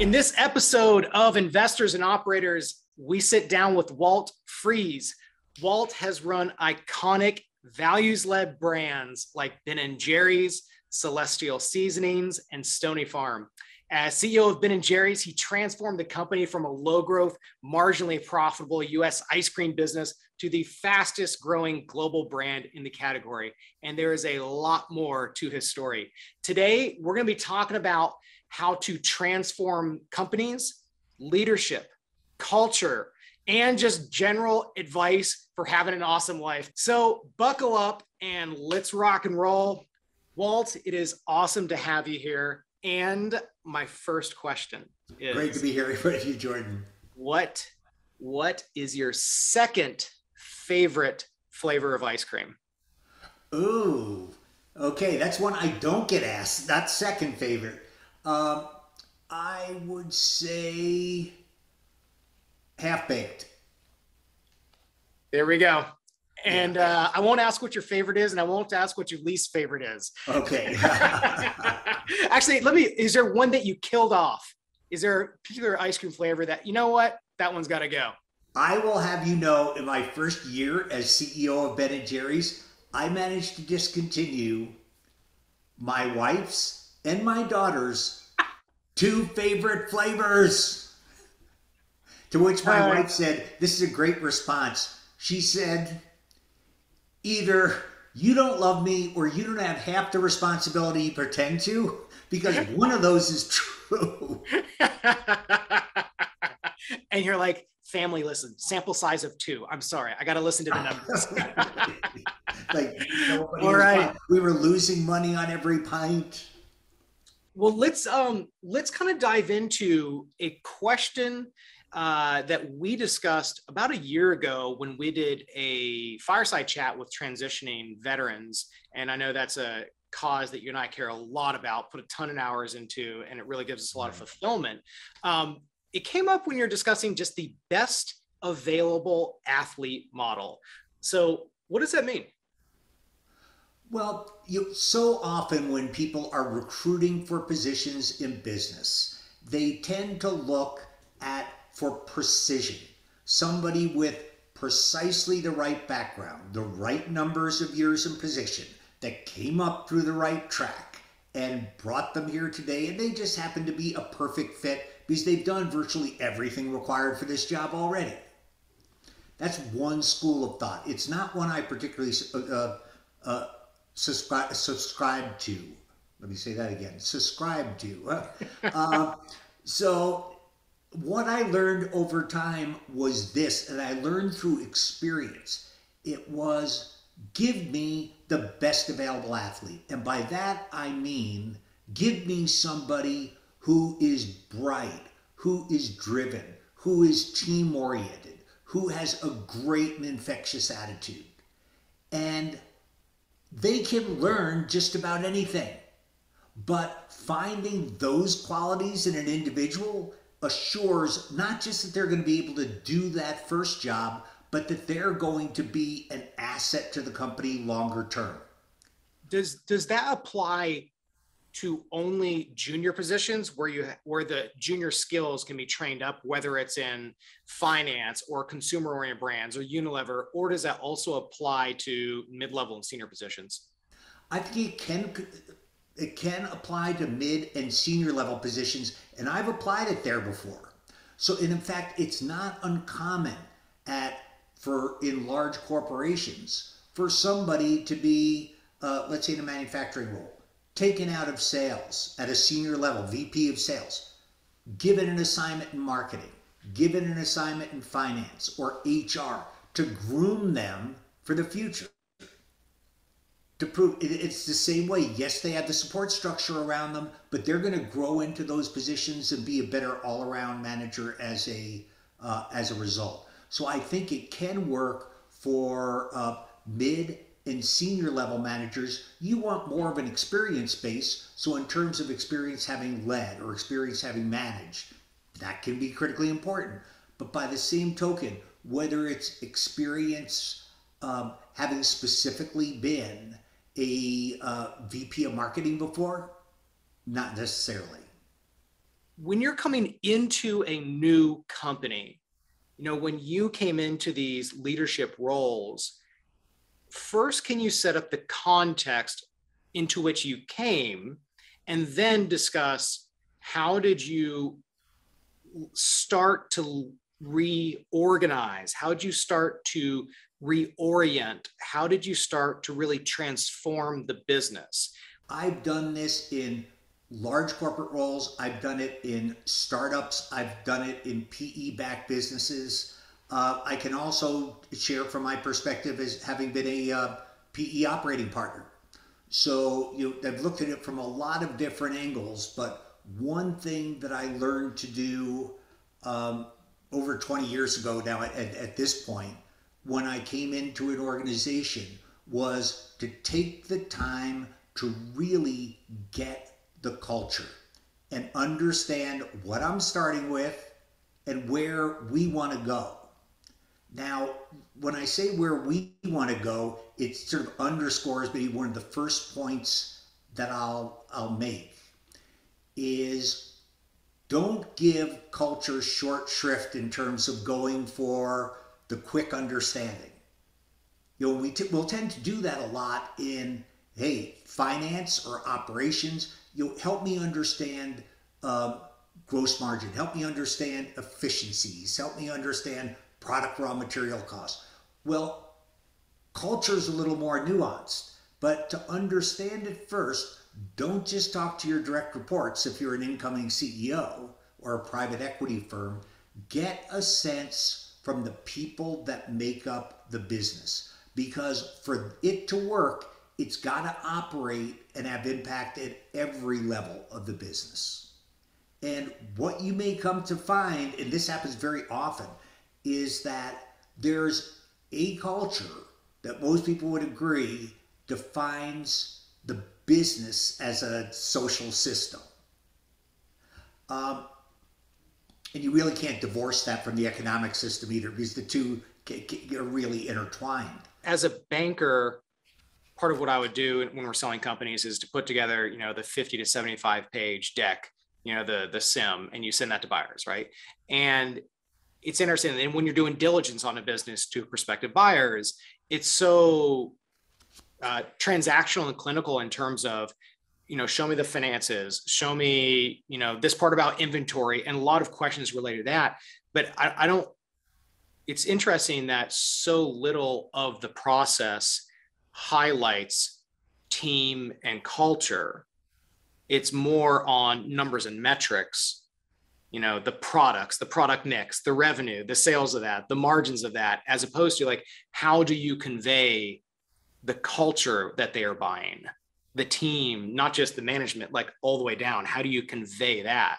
In this episode of Investors and Operators, we sit down with Walt Freese. Walt has run iconic values led brands like Ben and Jerry's, Celestial Seasonings, and Stony Farm. As CEO of Ben and Jerry's, he transformed the company from a low growth, marginally profitable US ice cream business to the fastest growing global brand in the category. And there is a lot more to his story. Today, we're going to be talking about how to transform companies, leadership, culture, and just general advice for having an awesome life. So, buckle up and let's rock and roll. Walt, it is awesome to have you here. And my first question is Great to be here with you, Jordan. What what is your second favorite flavor of ice cream? Ooh, okay, that's one I don't get asked. That's second favorite. Um, I would say half baked. There we go. And uh, I won't ask what your favorite is, and I won't ask what your least favorite is. Okay. Actually, let me. Is there one that you killed off? Is there a particular ice cream flavor that you know what that one's got to go? I will have you know, in my first year as CEO of Ben and Jerry's, I managed to discontinue my wife's and my daughter's two favorite flavors. To which my uh, wife said, This is a great response. She said, Either you don't love me or you don't have half the responsibility you pretend to, because one of those is true. and you're like, family listen sample size of two i'm sorry i gotta listen to the numbers like all right we were losing money on every pint well let's um let's kind of dive into a question uh, that we discussed about a year ago when we did a fireside chat with transitioning veterans and i know that's a cause that you and i care a lot about put a ton of hours into and it really gives us a lot of fulfillment um, it came up when you're discussing just the best available athlete model. So, what does that mean? Well, you, so often when people are recruiting for positions in business, they tend to look at for precision. Somebody with precisely the right background, the right numbers of years in position, that came up through the right track and brought them here today, and they just happen to be a perfect fit because they've done virtually everything required for this job already. That's one school of thought. It's not one I particularly uh, uh, subscribe, subscribe to. Let me say that again. Subscribe to. uh, so, what I learned over time was this, and I learned through experience. It was give me the best available athlete. And by that, I mean give me somebody who is bright, who is driven, who is team oriented, who has a great and infectious attitude. And they can learn just about anything. But finding those qualities in an individual assures not just that they're going to be able to do that first job, but that they're going to be an asset to the company longer term. Does does that apply to only junior positions where you where the junior skills can be trained up whether it's in finance or consumer oriented brands or unilever or does that also apply to mid-level and senior positions? I think it can it can apply to mid and senior level positions and i've applied it there before. So and in fact it's not uncommon at for in large corporations for somebody to be uh, let's say in a manufacturing role taken out of sales at a senior level, VP of sales, given an assignment in marketing, given an assignment in finance or HR to groom them for the future. To prove it's the same way. Yes, they have the support structure around them, but they're going to grow into those positions and be a better all-around manager as a uh, as a result. So I think it can work for uh, mid in senior level managers, you want more of an experience base. So, in terms of experience having led or experience having managed, that can be critically important. But by the same token, whether it's experience um, having specifically been a uh, VP of marketing before, not necessarily. when you're coming into a new company, you know, when you came into these leadership roles, first, can you set up the context into which you came and then discuss how did you start to reorganize? How did you start to reorient? How did you start to really transform the business? I've done this in large corporate roles. I've done it in startups. I've done it in PE backed businesses. Uh, I can also share from my perspective as having been a uh, PE operating partner. So you know, I've looked at it from a lot of different angles, but one thing that I learned to do um, over 20 years ago now at, at, at this point, when I came into an organization, was to take the time to really get the culture and understand what I'm starting with and where we want to go. Now, when I say where we want to go, it sort of underscores maybe one of the first points that I'll I'll make is don't give culture short shrift in terms of going for the quick understanding. You know, we t- we'll tend to do that a lot in hey finance or operations. You know, help me understand uh, gross margin. Help me understand efficiencies. Help me understand product raw material costs. Well, culture is a little more nuanced, but to understand it first, don't just talk to your direct reports if you're an incoming CEO or a private equity firm. Get a sense from the people that make up the business because for it to work, it's got to operate and have impact at every level of the business. And what you may come to find, and this happens very often, is that there's a culture that most people would agree defines the business as a social system. Um, and you really can't divorce that from the economic system either because the two are really intertwined. As a banker, part of what I would do when we're selling companies is to put together, you know, the 50 to 75 page deck, you know, the the CIM, and you send that to buyers, right? And it's interesting. And when you're doing diligence on a business to prospective buyers, it's so uh, transactional and clinical in terms of, you know, show me the finances, show me, you know, this part about inventory, and a lot of questions related to that. But I, I don't. It's interesting that so little of the process highlights team and culture. It's more on numbers and metrics you know the products the product mix the revenue the sales of that the margins of that as opposed to like how do you convey the culture that they are buying? The team not just the management like all the way down. How do you convey that?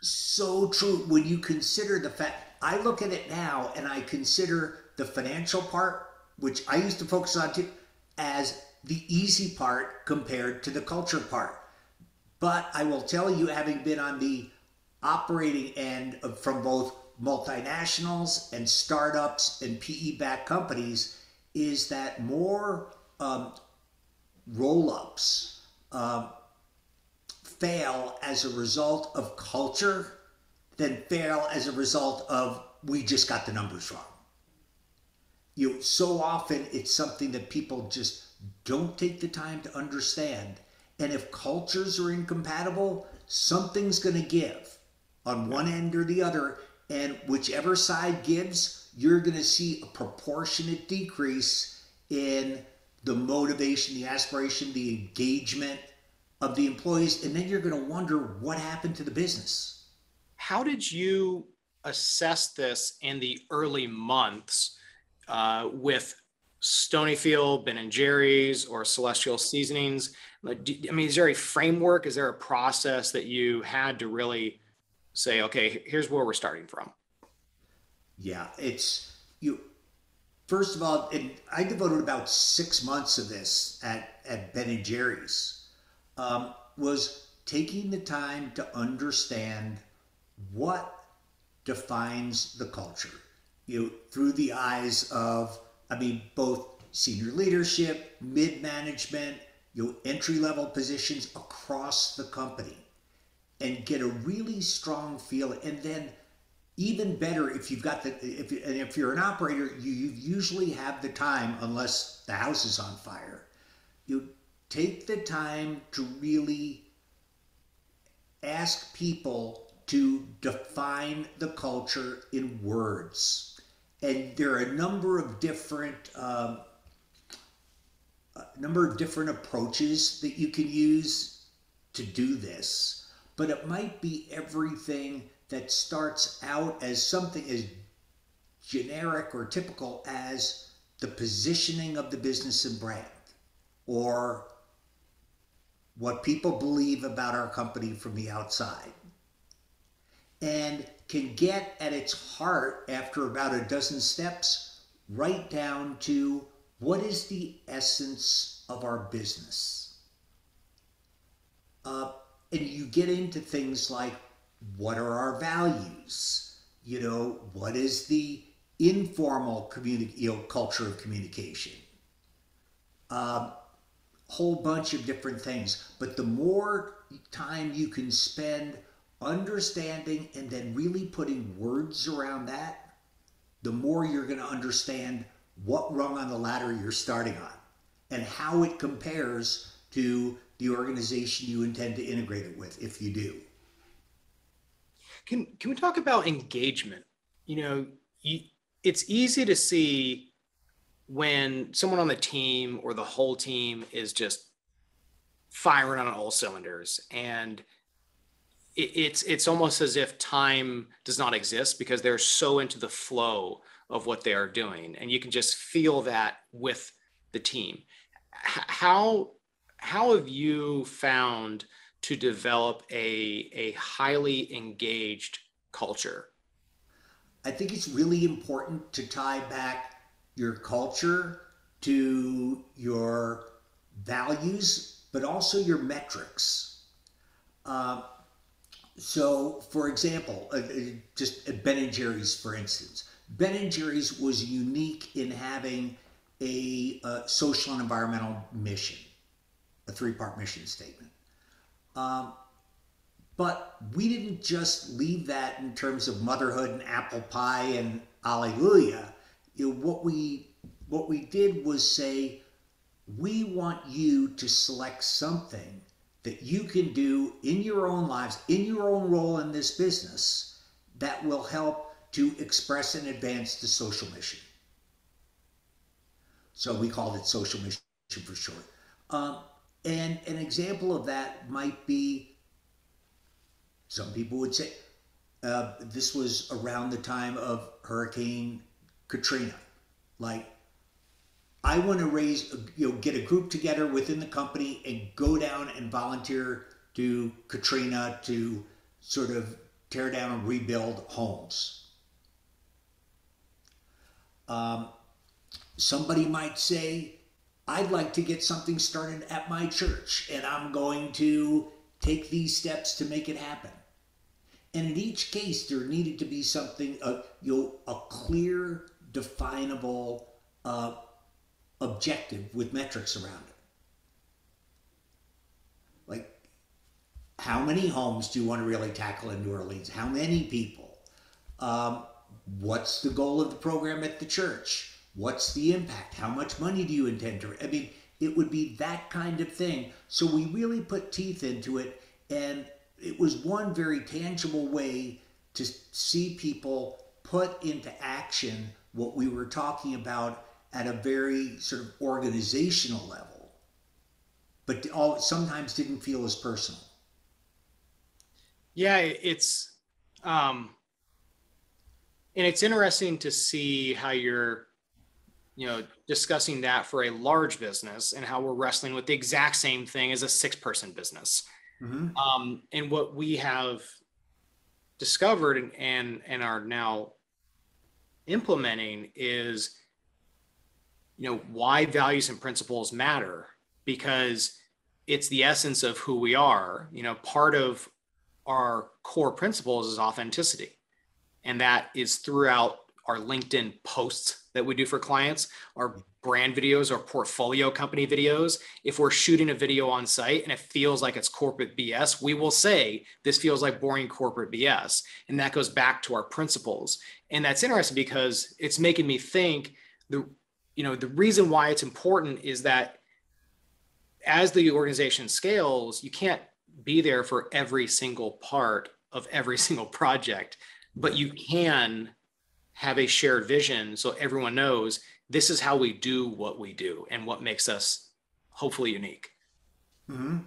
So true. When you consider the fact i look at it now and i consider the financial part which i used to focus on too as the easy part compared to the culture part. But i will tell you having been on the operating end of, from both multinationals and startups and PE backed companies is that more um, roll ups um, fail as a result of culture than fail as a result of we just got the numbers wrong. You know, so often it's something that people just don't take the time to understand. And if cultures are incompatible, something's going to give on one end or the other. And whichever side gives, you're going to see a proportionate decrease in the motivation, the aspiration, the engagement of the employees. And then you're going to wonder what happened to the business. How did you assess this in the early months uh, with Stonyfield, Ben and Jerry's, or Celestial Seasonings? I mean, is there a framework? Is there a process that you had to really say, okay, here's where we're starting from? Yeah, it's you. First of all, I devoted about six months of this at at Ben and Jerry's. Um, was taking the time to understand what defines the culture. You know, through the eyes of, I mean, both senior leadership, mid management, you know, entry level positions across the company and get a really strong feel and then even better if you've got the if you, and if you're an operator you, you usually have the time unless the house is on fire. You take the time to really ask people to define the culture in words. And there are a number of different um, a number of different approaches that you can use to do this but it might be everything that starts out as something as generic or typical as the positioning of the business and brand or what people believe about our company from the outside and can get at its heart after about a dozen steps right down to what is the essence of our business. Uh, and you get into things like what are our values? You know, what is the informal communi- you know, culture of communication? Um, whole bunch of different things. But the more time you can spend understanding and then really putting words around that, the more you're going to understand what rung on the ladder you're starting on and how it compares to the organization you intend to integrate it with if you do. Can can we talk about engagement? You know, you, it's easy to see when someone on the team or the whole team is just firing on all cylinders and it, it's it's almost as if time does not exist because they're so into the flow of what they are doing and you can just feel that with the team how how have you found to develop a, a highly engaged culture? I think it's really important to tie back your culture to your values, but also your metrics. Uh, so, for example, uh, uh just Ben and Jerry's, for instance, Ben and Jerry's was unique in having a, uh, social and environmental mission, a three-part mission statement. Um, but we didn't just leave that in terms of motherhood and apple pie and alleluia. You know, what we what we did was say, we want you to select something that you can do in your own lives, in your own role in this business, that will help to express and advance the social mission. So we called it social mission for short. Um, and an example of that might be some people would say uh, this was around the time of Hurricane Katrina. Like, I want to raise, you know, get a group together within the company and go down and volunteer to Katrina to sort of tear down and rebuild homes. Um, somebody might say, I'd like to get something started at my church, and I'm going to take these steps to make it happen. And in each case, there needed to be something, uh, you know, a clear, definable uh, objective with metrics around it. Like, how many homes do you want to really tackle in New Orleans? How many people? Um, what's the goal of the program at the church? What's the impact? How much money do you intend to? I mean, it would be that kind of thing. So we really put teeth into it, and it was one very tangible way to see people put into action what we were talking about at a very sort of organizational level, but all sometimes didn't feel as personal. Yeah, it's um, and it's interesting to see how you're you know discussing that for a large business and how we're wrestling with the exact same thing as a six person business. Mm-hmm. um, and what we have discovered and, and and are now implementing is you know why values and principles matter because it's the essence of who we are. You know part of our core principles is authenticity. And that is throughout our LinkedIn posts that we do for clients. Our mm-hmm. brand videos our portfolio company videos, if we're shooting a video on site and it feels like it's corporate BS, we will say this feels like boring corporate BS. And that goes back to our principles. And that's interesting because it's making me think the you know the reason why it's important is that as the organization scales, you can't be there for every single part of every single project, but you can have a shared vision so everyone knows this is how we do what we do and what makes us hopefully unique. Mm-hmm.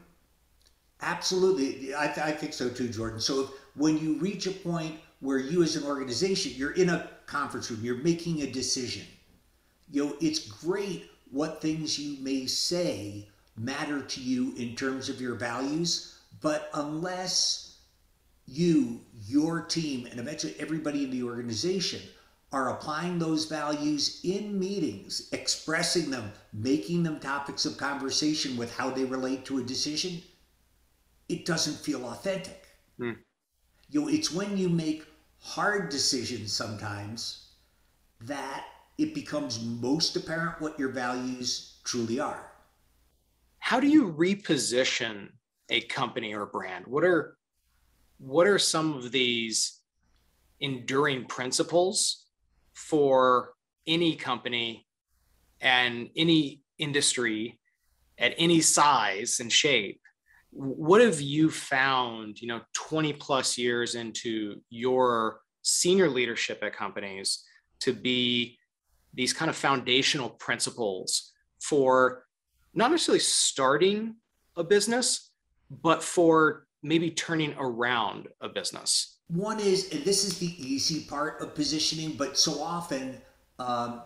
Absolutely. I, th- I think so too, Jordan. So when you reach a point where you as an organization, you're in a conference room, you're making a decision, you know, it's great what things you may say matter to you in terms of your values, but unless you, your team, and eventually everybody in the organization are applying those values in meetings, expressing them, making them topics of conversation with how they relate to a decision, it doesn't feel authentic. Mm. You know, it's when you make hard decisions sometimes that it becomes most apparent what your values truly are. How do you reposition a company or brand? What are what are some of these enduring principles for any company and any industry at any size and shape what have you found you know 20 plus years into your senior leadership at companies to be these kind of foundational principles for not necessarily starting a business but for maybe turning around a business one is, and this is the easy part of positioning, but so often, um,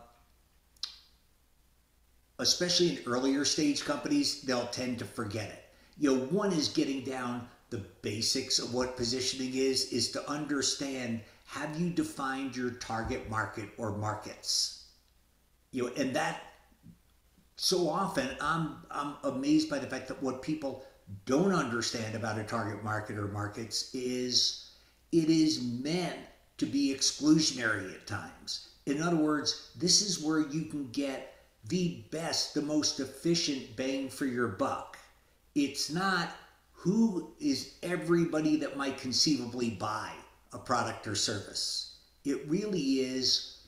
especially in earlier stage companies, they'll tend to forget it. You know, one is getting down the basics of what positioning is, is to understand have you defined your target market or markets? You know, and that so often I'm I'm amazed by the fact that what people don't understand about a target market or markets is it is meant to be exclusionary at times. In other words, this is where you can get the best, the most efficient bang for your buck. It's not who is everybody that might conceivably buy a product or service. It really is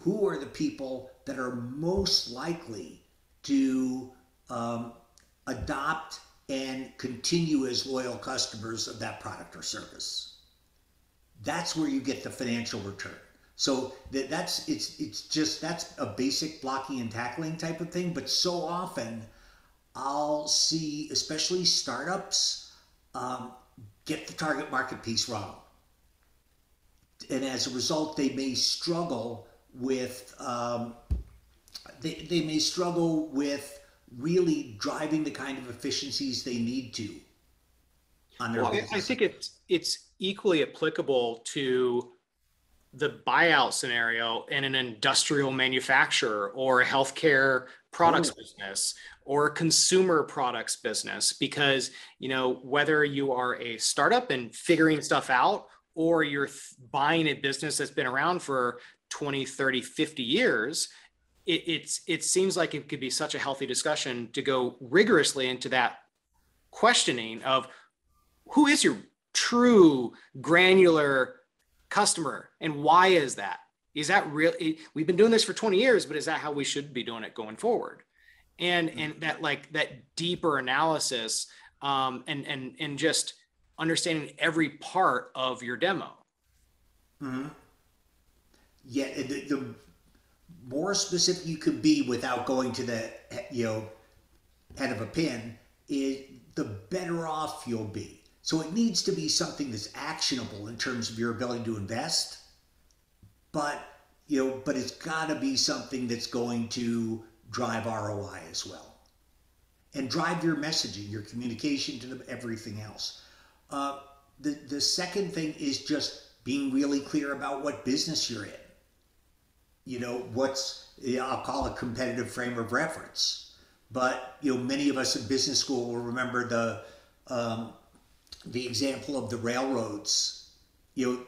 who are the people that are most likely to um, adopt and continue as loyal customers of that product or service that's where you get the financial return. So that, that's it's it's just that's a basic blocking and tackling type of thing. But so often, I'll see, especially startups, um, get the target market piece wrong, and as a result, they may struggle with um, they they may struggle with really driving the kind of efficiencies they need to on their. Well, I think it's it's equally applicable to the buyout scenario in an industrial manufacturer or a healthcare products Ooh. business or a consumer products business because you know whether you are a startup and figuring stuff out or you're th- buying a business that's been around for 20 30 50 years it, it's it seems like it could be such a healthy discussion to go rigorously into that questioning of who is your true granular customer and why is that is that real we've been doing this for 20 years but is that how we should be doing it going forward and mm-hmm. and that like that deeper analysis um, and and and just understanding every part of your demo mm-hmm. yeah the, the more specific you could be without going to the you know head of a pin is the better off you'll be so it needs to be something that's actionable in terms of your ability to invest, but you know, but it's got to be something that's going to drive ROI as well, and drive your messaging, your communication to everything else. Uh, the the second thing is just being really clear about what business you're in. You know, what's I'll call a competitive frame of reference, but you know, many of us in business school will remember the um, the example of the railroads. You know,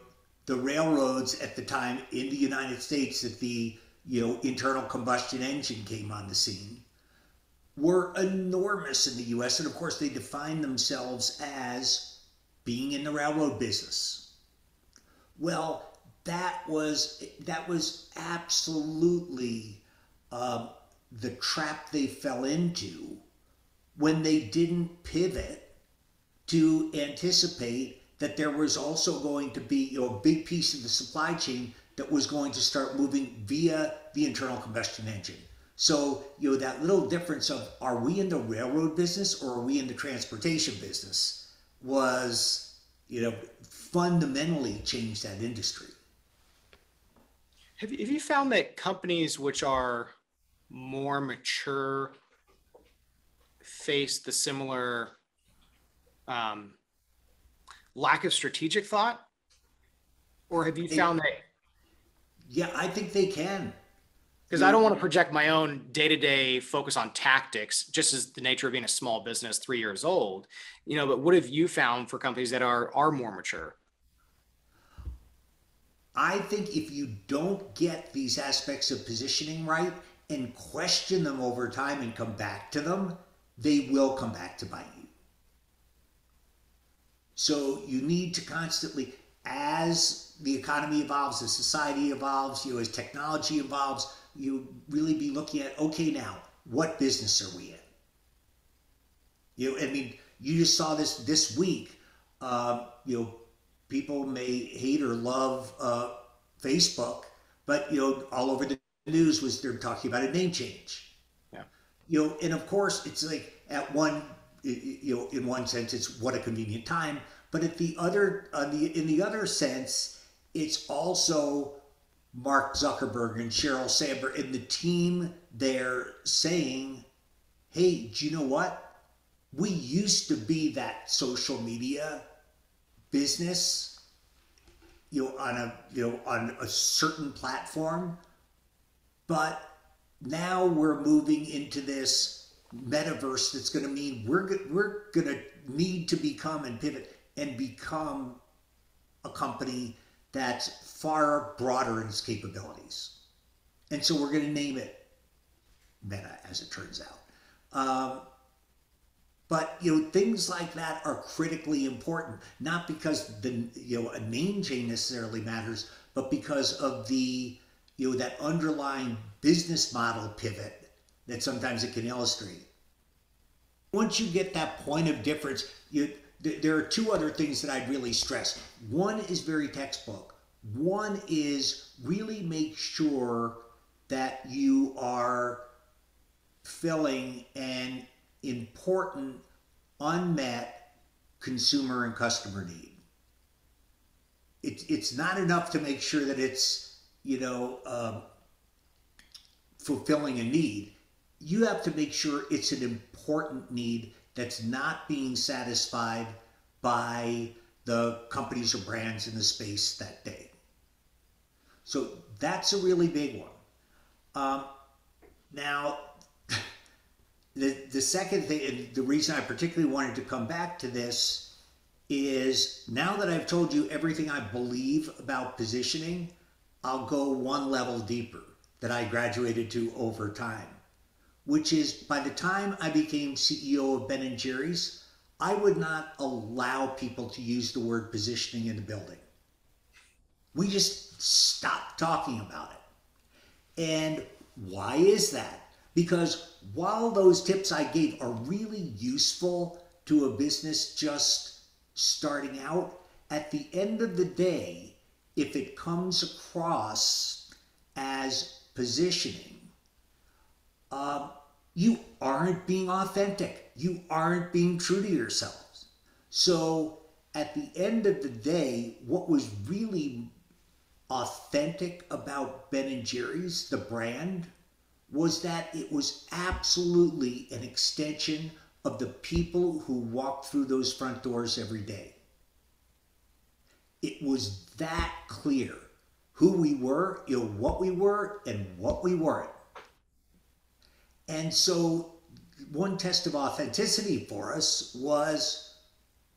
the railroads at the time in the United States that the you know, internal combustion engine came on the scene, were enormous in the US. And of course, they defined themselves as being in the railroad business. Well, that was that was absolutely uh, the trap they fell into when they didn't pivot to anticipate that there was also going to be you know, a big piece of the supply chain that was going to start moving via the internal combustion engine. So, you know, that little difference of are we in the railroad business or are we in the transportation business was, you know, fundamentally changed that industry. Have you, have you found that companies which are more mature face the similar um, lack of strategic thought? Or have you found that? Yeah, I think they can. Because I don't want to project my own day to day focus on tactics, just as the nature of being a small business three years old, you know. But what have you found for companies that are are more mature? I think if you don't get these aspects of positioning right and question them over time and come back to them, they will come back to bite you. So you need to constantly, as the economy evolves, as society evolves, you know, as technology evolves, you really be looking at okay now, what business are we in? You know, I mean, you just saw this this week. Uh, you know, people may hate or love uh, Facebook, but you know, all over the news was they're talking about a name change. Yeah. You know, and of course, it's like at one, you know, in one sense, it's what a convenient time, but at the other, uh, the in the other sense, it's also Mark Zuckerberg and Sheryl Sandberg and the team there saying, "Hey, do you know what? We used to be that social media business, you know, on a you know on a certain platform, but now we're moving into this metaverse that's going to mean we're we're going to need to become and pivot and become a company that's far broader in its capabilities. And so we're going to name it Meta, as it turns out. Um, but you know things like that are critically important, not because the you know a name change necessarily matters, but because of the you know that underlying business model pivot that sometimes it can illustrate. Once you get that point of difference, you there are two other things that I'd really stress. One is very textbook. One is really make sure that you are filling an important unmet consumer and customer need. It, it's not enough to make sure that it's, you know, um, fulfilling a need. You have to make sure it's an important need that's not being satisfied by the companies or brands in the space that day. So that's a really big one. Um, now, the, the second thing, the reason I particularly wanted to come back to this is now that I've told you everything I believe about positioning, I'll go one level deeper that I graduated to over time which is by the time I became CEO of Ben and Jerry's, I would not allow people to use the word positioning in the building. We just stopped talking about it. And why is that? Because while those tips I gave are really useful to a business just starting out, at the end of the day, if it comes across as positioning, uh, you aren't being authentic. You aren't being true to yourselves. So at the end of the day, what was really authentic about Ben and Jerry's, the brand, was that it was absolutely an extension of the people who walked through those front doors every day. It was that clear who we were, you know, what we were, and what we weren't. And so, one test of authenticity for us was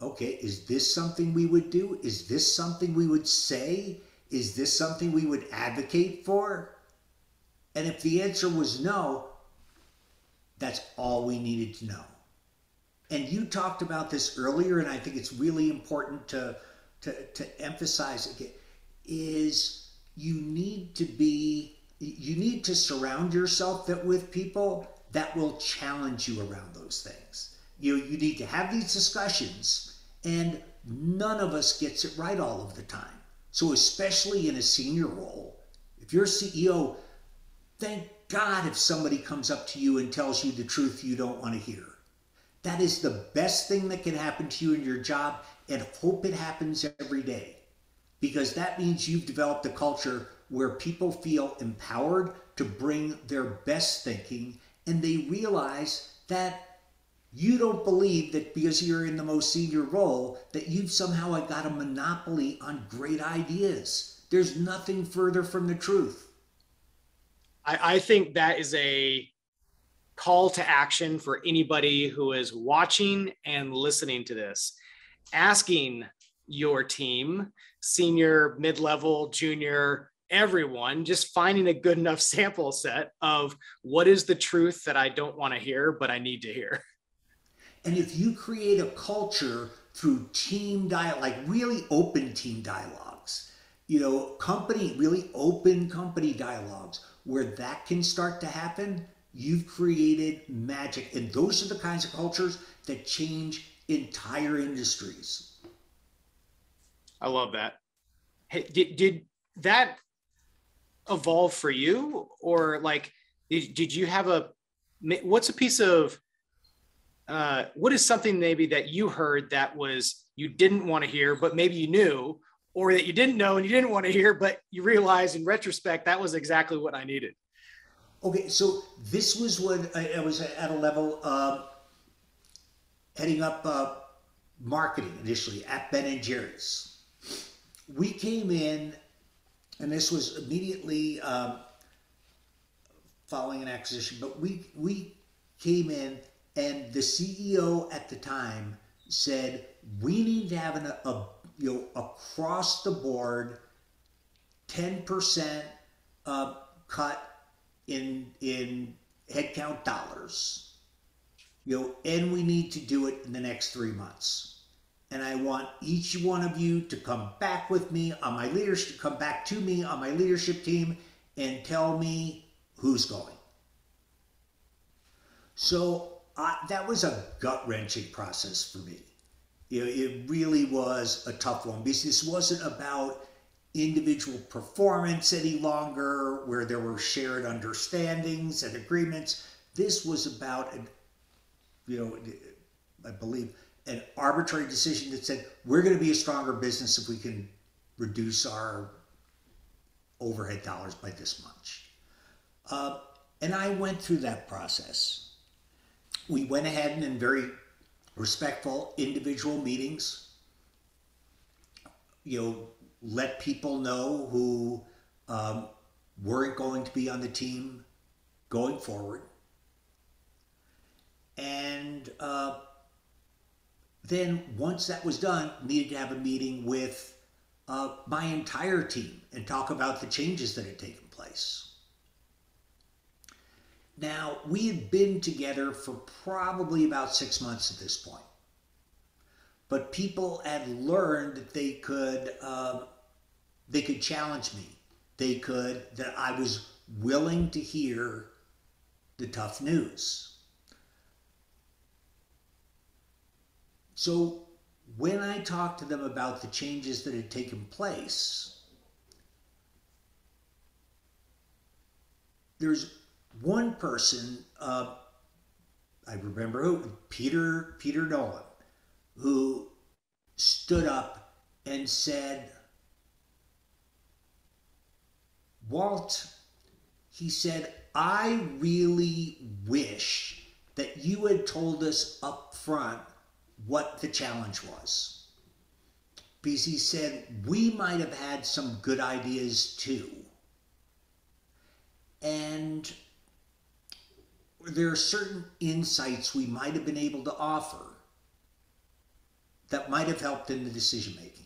okay, is this something we would do? Is this something we would say? Is this something we would advocate for? And if the answer was no, that's all we needed to know. And you talked about this earlier, and I think it's really important to, to, to emphasize again, is you need to be, you need to surround yourself that with people that will challenge you around those things. You, you need to have these discussions, and none of us gets it right all of the time. So, especially in a senior role, if you're CEO, thank God if somebody comes up to you and tells you the truth you don't want to hear. That is the best thing that can happen to you in your job, and hope it happens every day. Because that means you've developed a culture where people feel empowered to bring their best thinking and they realize that you don't believe that because you're in the most senior role that you've somehow got a monopoly on great ideas. There's nothing further from the truth. I, I think that is a call to action for anybody who is watching and listening to this. Asking your team, senior, mid level, junior, everyone, just finding a good enough sample set of what is the truth that I don't want to hear, but I need to hear. And if you create a culture through team dialogue, like really open team dialogues, you know, company, really open company dialogues where that can start to happen, you've created magic. And those are the kinds of cultures that change entire industries. I love that. Hey, did, did that evolve for you or like did, did you have a what's a piece of uh, what is something maybe that you heard that was you didn't want to hear but maybe you knew or that you didn't know and you didn't want to hear but you realize in retrospect that was exactly what i needed okay so this was when i, I was at a level uh, heading up uh, marketing initially at ben and jerry's we came in and this was immediately um, following an acquisition. But we we came in, and the CEO at the time said we need to have an, a you know across the board ten percent uh, cut in in headcount dollars. You know, and we need to do it in the next three months and I want each one of you to come back with me on my leadership, come back to me on my leadership team and tell me who's going. So uh, that was a gut wrenching process for me. You know, it really was a tough one because this wasn't about individual performance any longer, where there were shared understandings and agreements. This was about, you know, I believe an arbitrary decision that said we're going to be a stronger business if we can reduce our overhead dollars by this much. Uh, and I went through that process. We went ahead and in very respectful individual meetings, you know, let people know who um, weren't going to be on the team going forward. And uh, then once that was done, needed to have a meeting with uh, my entire team and talk about the changes that had taken place. Now, we had been together for probably about six months at this point. But people had learned that they could uh, they could challenge me. They could that I was willing to hear the tough news. So when I talked to them about the changes that had taken place, there's one person, uh, I remember who, Peter, Peter Nolan, who stood up and said, Walt, he said, I really wish that you had told us up front what the challenge was. Because he said, we might have had some good ideas too. And there are certain insights we might have been able to offer that might have helped in the decision making.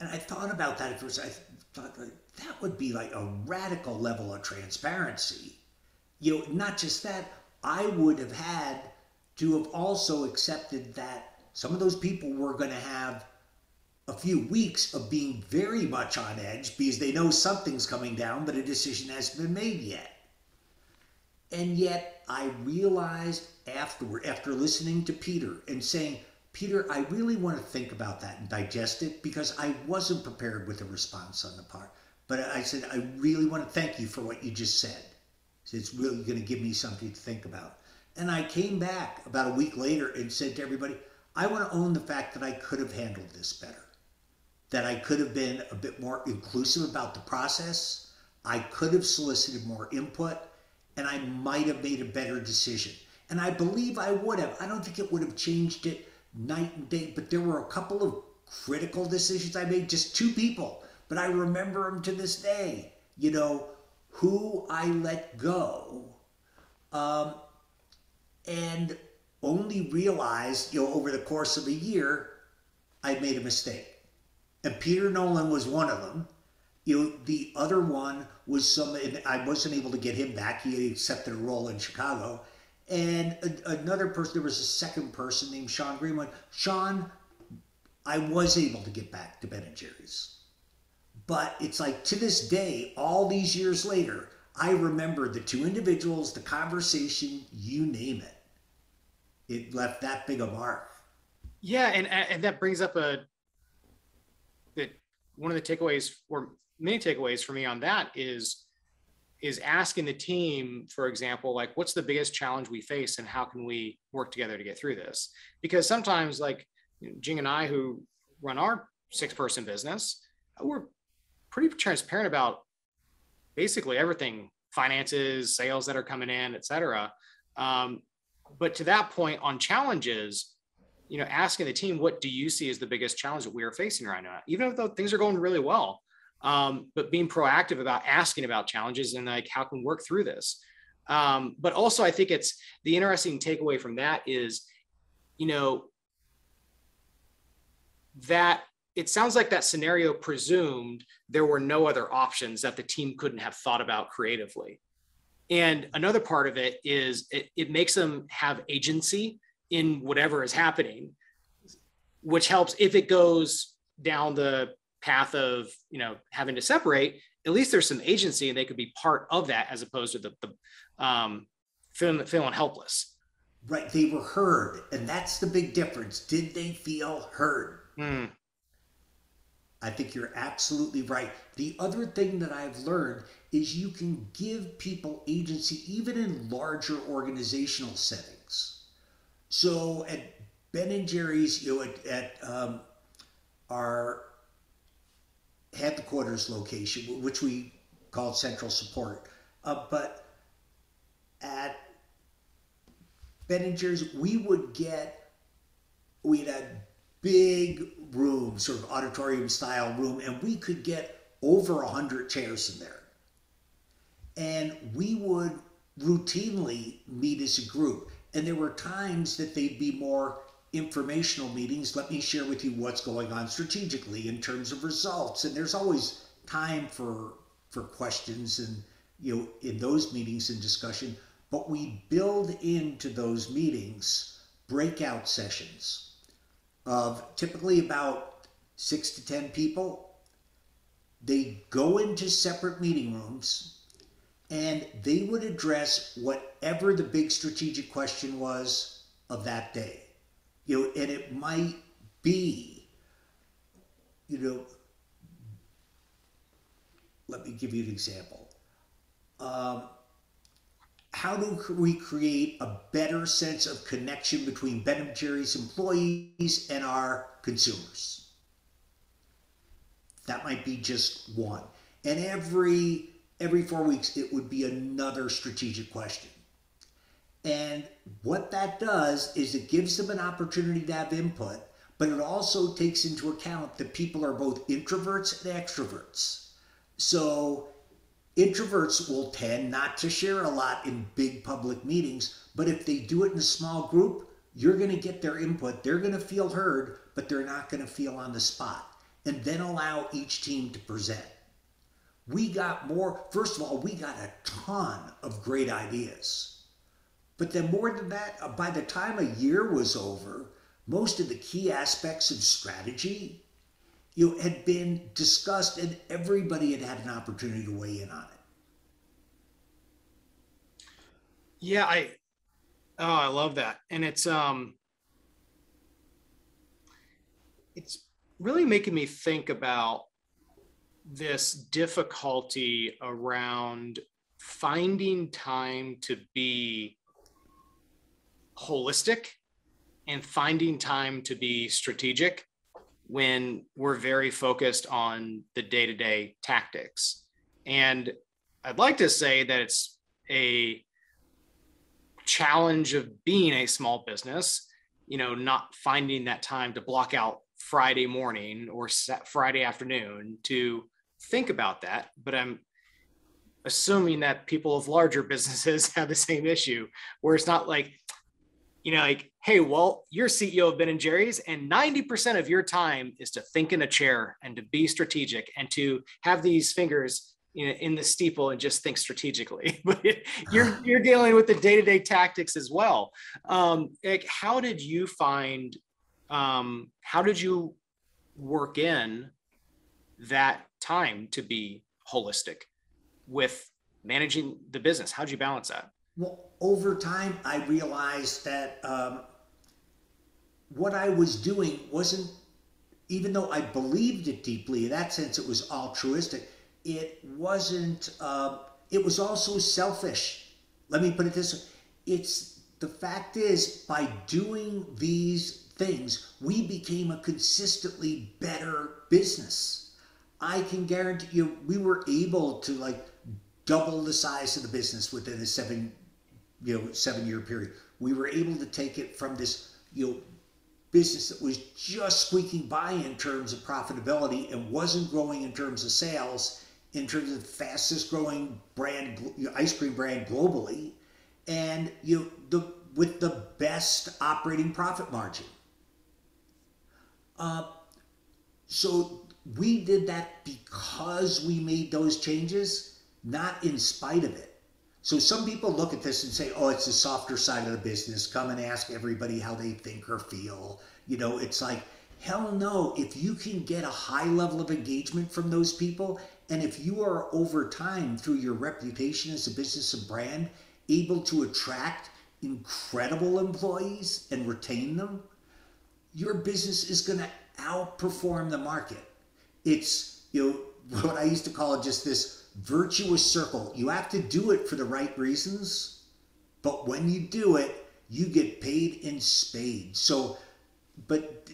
And I thought about that at first. I thought, that would be like a radical level of transparency. You know, not just that, I would have had to have also accepted that some of those people were going to have a few weeks of being very much on edge because they know something's coming down, but a decision hasn't been made yet. And yet, I realized afterward, after listening to Peter and saying, Peter, I really want to think about that and digest it because I wasn't prepared with a response on the part. But I said, I really want to thank you for what you just said. It's really going to give me something to think about. And I came back about a week later and said to everybody, I want to own the fact that I could have handled this better that I could have been a bit more inclusive about the process. I could have solicited more input and I might have made a better decision. And I believe I would have. I don't think it would have changed it night and day, but there were a couple of critical decisions I made, just two people, but I remember them to this day. You know, who I let go, um, and only realized, you know, over the course of a year, I made a mistake and Peter Nolan was one of them. You know, the other one was some. I wasn't able to get him back. He accepted a role in Chicago, and a, another person. There was a second person named Sean Greenwood. Sean, I was able to get back to Ben and Jerry's, but it's like to this day, all these years later, I remember the two individuals, the conversation, you name it. It left that big a mark. Yeah, and and that brings up a that one of the takeaways or many takeaways for me on that is is asking the team for example like what's the biggest challenge we face and how can we work together to get through this because sometimes like jing and i who run our six person business we're pretty transparent about basically everything finances sales that are coming in et cetera um, but to that point on challenges you know, asking the team, what do you see as the biggest challenge that we are facing right now? Even though things are going really well, um, but being proactive about asking about challenges and like how can we work through this. Um, but also, I think it's the interesting takeaway from that is, you know, that it sounds like that scenario presumed there were no other options that the team couldn't have thought about creatively. And another part of it is it, it makes them have agency in whatever is happening, which helps if it goes down the path of you know having to separate. At least there's some agency, and they could be part of that as opposed to the, the um, feeling feeling helpless. Right, they were heard, and that's the big difference. Did they feel heard? Mm. I think you're absolutely right. The other thing that I've learned is you can give people agency even in larger organizational settings. So at Ben and Jerry's, you know, at, at um, our headquarters location, which we called Central Support, uh, but at Ben and we would get we had a big room, sort of auditorium style room, and we could get over a hundred chairs in there. And we would routinely meet as a group. And there were times that they'd be more informational meetings. Let me share with you what's going on strategically in terms of results. And there's always time for for questions and you know in those meetings and discussion. But we build into those meetings breakout sessions of typically about six to ten people. They go into separate meeting rooms and they would address whatever the big strategic question was of that day. You know, and it might be, you know, let me give you an example. Um, how do we create a better sense of connection between Ben and Jerry's employees and our consumers? That might be just one. And every every four weeks, it would be another strategic question. And what that does is it gives them an opportunity to have input, but it also takes into account that people are both introverts and extroverts. So introverts will tend not to share a lot in big public meetings, but if they do it in a small group, you're going to get their input. They're going to feel heard, but they're not going to feel on the spot. And then allow each team to present. we got more, first of all, we got a ton of great ideas. But then, more than that, uh, by the time a year was over, most of the key aspects of strategy you know, had been discussed and everybody had had an opportunity to weigh in on it. Yeah, I oh, I love that. And it's um it's really making me think about this difficulty around finding time to be holistic and finding time to be strategic when we're very focused on the day-to-day tactics. And i'd like to say that it's a challenge of being a small business you know not finding that time to block out friday morning or friday afternoon to think about that. But i'm assuming that people of larger businesses have the same issue where it's not like you know, like, hey, Walt, you're CEO of Ben and Jerry's, and 90% of your time is to think in a chair and to be strategic and to have these fingers you know, in the steeple and just think strategically. but you're you're dealing with the day-to-day tactics as well. Um, like, how did you find? Um, how did you work in that time to be holistic with managing the business? How'd you balance that? Well, over time, I realized that um, what I was doing wasn't, even though I believed it deeply, in that sense, it was altruistic, it wasn't, uh, it was also selfish. Let me put it this way it's the fact is, by doing these things, we became a consistently better business. I can guarantee you, we were able to like double the size of the business within a seven you know seven year period. We were able to take it from this you know business that was just squeaking by in terms of profitability and wasn't growing in terms of sales, in terms of fastest growing brand ice cream brand globally, and you know, the with the best operating profit margin. Uh, so we did that because we made those changes, not in spite of it. So some people look at this and say, oh, it's the softer side of the business. Come and ask everybody how they think or feel. You know, it's like, hell no. If you can get a high level of engagement from those people, and if you are over time through your reputation as a business and brand able to attract incredible employees and retain them, your business is going to outperform the market. It's, you know, what I used to call just this virtuous circle. You have to do it for the right reasons, but when you do it, you get paid in spades. So, but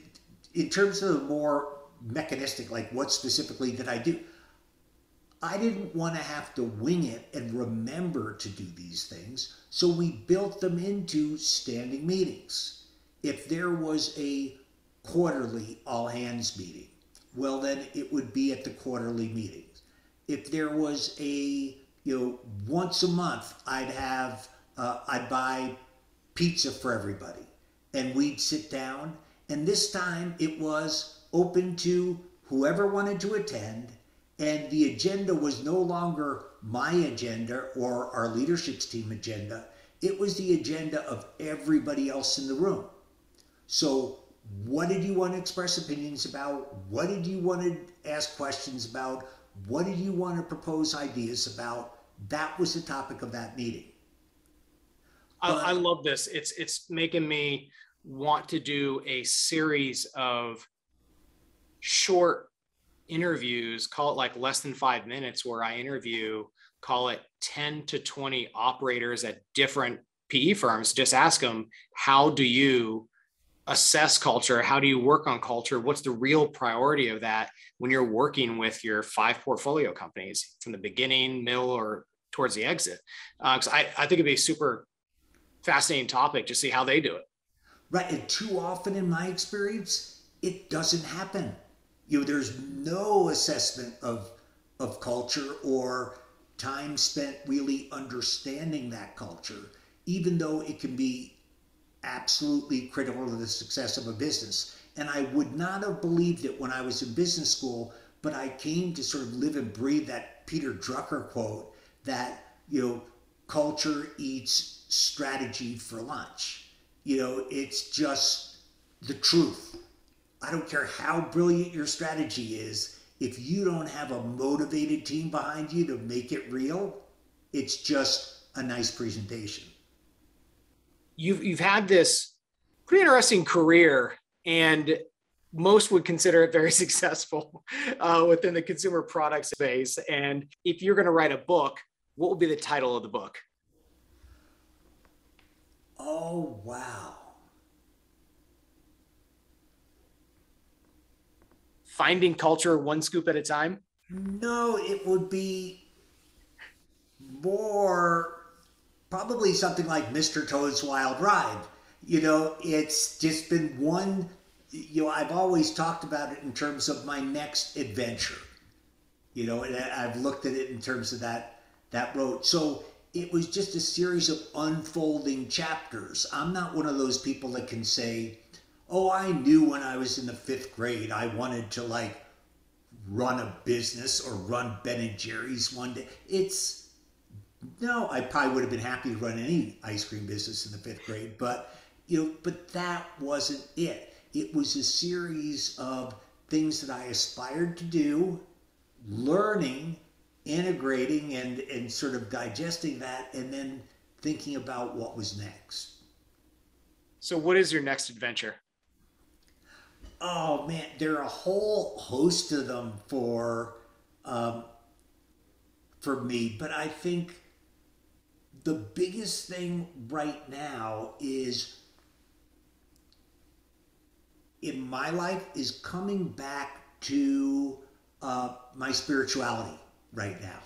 in terms of the more mechanistic, like what specifically did I do? I didn't want to have to wing it and remember to do these things, so we built them into standing meetings. If there was a quarterly all hands meeting, well, then it would be at the quarterly meeting if there was a you know once a month I'd have uh, I'd buy pizza for everybody. And we'd sit down. And this time it was open to whoever wanted to attend. And the agenda was no longer my agenda or our leadership's team agenda. It was the agenda of everybody else in the room. So what did you want to express opinions about? What did you want to ask questions about what did you want to propose ideas about? That was the topic of that meeting. I, I love this. It's it's making me want to do a series of short interviews, call it like less than five minutes, where I interview, call it 10 to 20 operators at different PE firms. Just ask them, how do you assess culture? How do you work on culture? What's the real priority of that? when you're working with your five portfolio companies from the beginning, middle, or towards the exit? Because uh, I, I think it'd be a super fascinating topic to see how they do it. Right. And too often, in my experience, it doesn't happen. You know, there's no assessment of of culture or time spent really understanding that culture, even though it can be absolutely critical to the success of a business. And I would not have believed it when I was in business school, but I came to sort of live and breathe that Peter Drucker quote that, you know, culture eats strategy for lunch. You know, it's just the truth. I don't care how brilliant your strategy is, if you don't have a motivated team behind you to make it real, it's just a nice presentation. You've you've had this pretty interesting career, and most would consider it very successful uh, within the consumer product space. And if you're going to write a book, what would be the title of the book? Oh wow! finding culture one scoop at a time? No, it would be more probably something like Mr. Toad's Wild Ride. You know, it's just been one, you know, I've always talked about it in terms of my next adventure. You know, and I've looked at it in terms of that that road. So it was just a series of unfolding chapters. I'm not one of those people that can say, oh, I knew when I was in the fifth grade I wanted to like run a business or run Ben and Jerry's one day. It's no, I probably would have been happy to run any ice cream business in the fifth grade, but you know, but that wasn't it. It was a series of things that I aspired to do, learning, integrating, and and sort of digesting that, and then thinking about what was next. So, what is your next adventure? oh man, there are a whole host of them for um, for me, but I think the biggest thing right now is in my life is coming back to uh, my spirituality right now,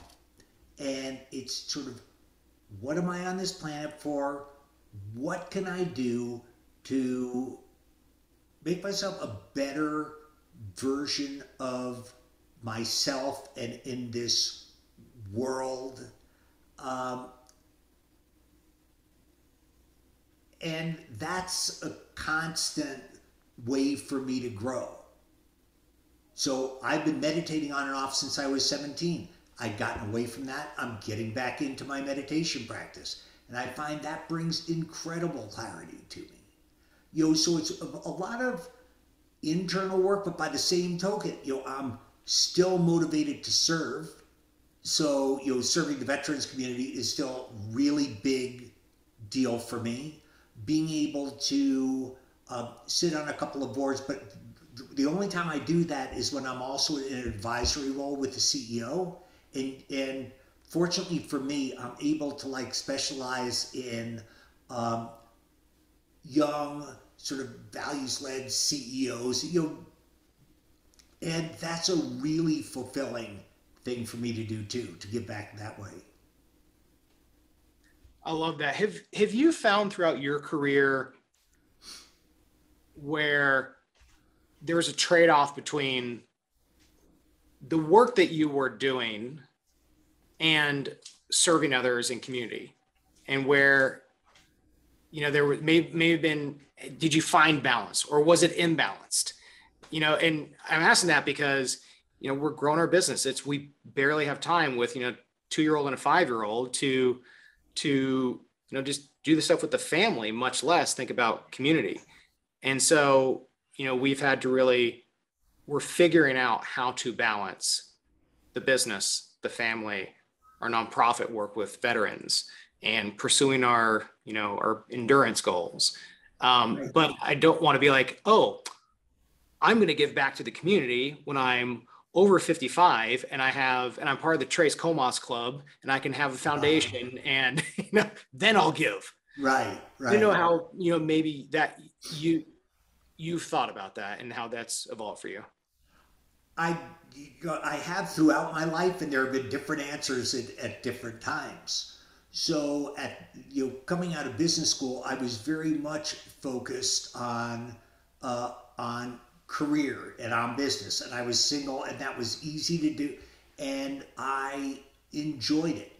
and it's sort of what am I on this planet for? What can I do to make myself a better version of myself and in this world. Um, and that's a constant way for me to grow. So I've been meditating on and off since I was 17. I'd gotten away from that. I'm getting back into my meditation practice. And I find that brings incredible clarity to me. You know, so it's a, a lot of internal work, but by the same token, you know, I'm still motivated to serve. So, you know, serving the veterans community is still a really big deal for me. Being able to uh, sit on a couple of boards, but the only time I do that is when I'm also in an advisory role with the CEO. And, and fortunately for me, I'm able to like specialize in um, young sort of values led CEOs, you know, and that's a really fulfilling thing for me to do too, to give back that way. I love that. Have have you found throughout your career where there was a trade-off between the work that you were doing and serving others in community? And where you know there may may have been did you find balance or was it imbalanced? You know and i'm asking that because you know we're growing our business. It's we barely have time with you know two year old and a five year old to to you know just do the stuff with the family much less think about community and so you know we've had to really we're figuring out how to balance the business the family our nonprofit work with veterans and pursuing our you know our endurance goals um. But I don't want to be like, oh, I'm going to give back to the community when I'm over 55 and I have, and I'm part of the Three Commas Club and I can have a foundation wow. and, you know, then I'll give. Right. Right. You know how, you know, maybe that you, you've thought about that and how that's evolved for you. I, I have throughout my life and there have been different answers at, at different times. So at you know coming out of business school, I was very much focused on uh, on career and on business, and I was single, and that was easy to do, and I enjoyed it.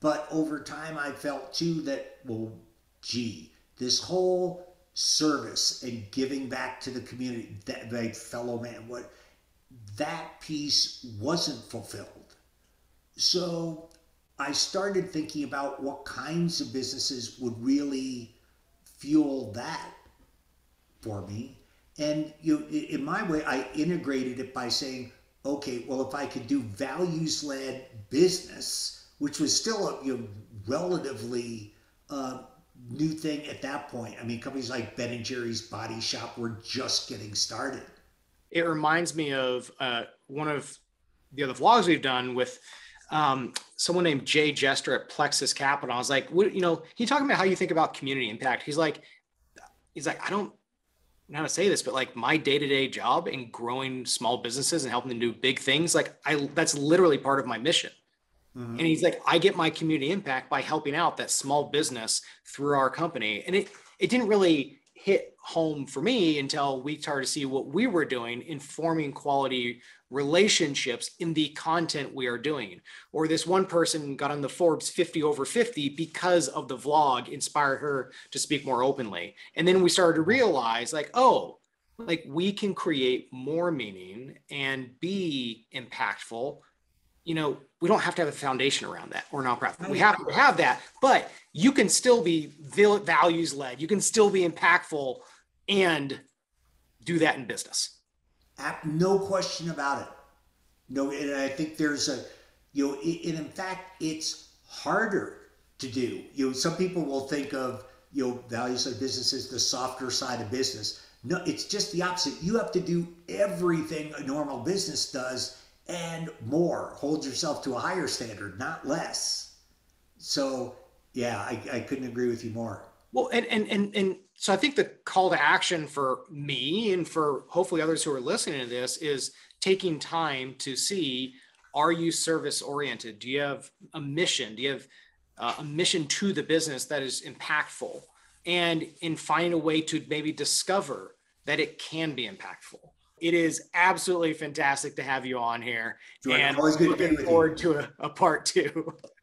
But over time, I felt too that well, gee, this whole service and giving back to the community, that my fellow man, what that piece wasn't fulfilled So I started thinking about what kinds of businesses would really fuel that for me. And you, in my way, I integrated it by saying, okay, well, if I could do values led business, which was still a you know, relatively uh, new thing at that point. I mean, companies like Ben and Jerry's Body Shop were just getting started. It reminds me of uh, one of the other vlogs we've done with um, someone named Jay Jester at Plexus Capital. I was like, what, you know, he talking about how you think about community impact. He's like, he's like, I don't know how to say this, but like my day-to-day job in growing small businesses and helping them do big things, like I, that's literally part of my mission. Mm-hmm. And he's like, I get my community impact by helping out that small business through our company. And it it didn't really hit home for me until we started to see what we were doing in forming quality relationships in the content we are doing. Or this one person got on the Forbes 50 over 50 because of the vlog inspired her to speak more openly. And then we started to realize like, oh, like we can create more meaning and be impactful you know, we don't have to have a foundation around that or nonprofit. We have to have that, but you can still be values led. You can still be impactful and do that in business. No question about it. No, and I think there's a, you know, and in fact, it's harder to do. You know, some people will think of, you know, values led businesses, the softer side of business. No, it's just the opposite. You have to do everything a normal business does and more. Hold yourself to a higher standard, not less. So, yeah, I, I couldn't agree with you more. Well, and, and and and so I think the call to action for me and for hopefully others who are listening to this is taking time to see are you service oriented? Do you have a mission? Do you have uh, a mission to the business that is impactful? And in finding a way to maybe discover that it can be impactful. It is absolutely fantastic to have you on here. and always good looking forward to a, a part two.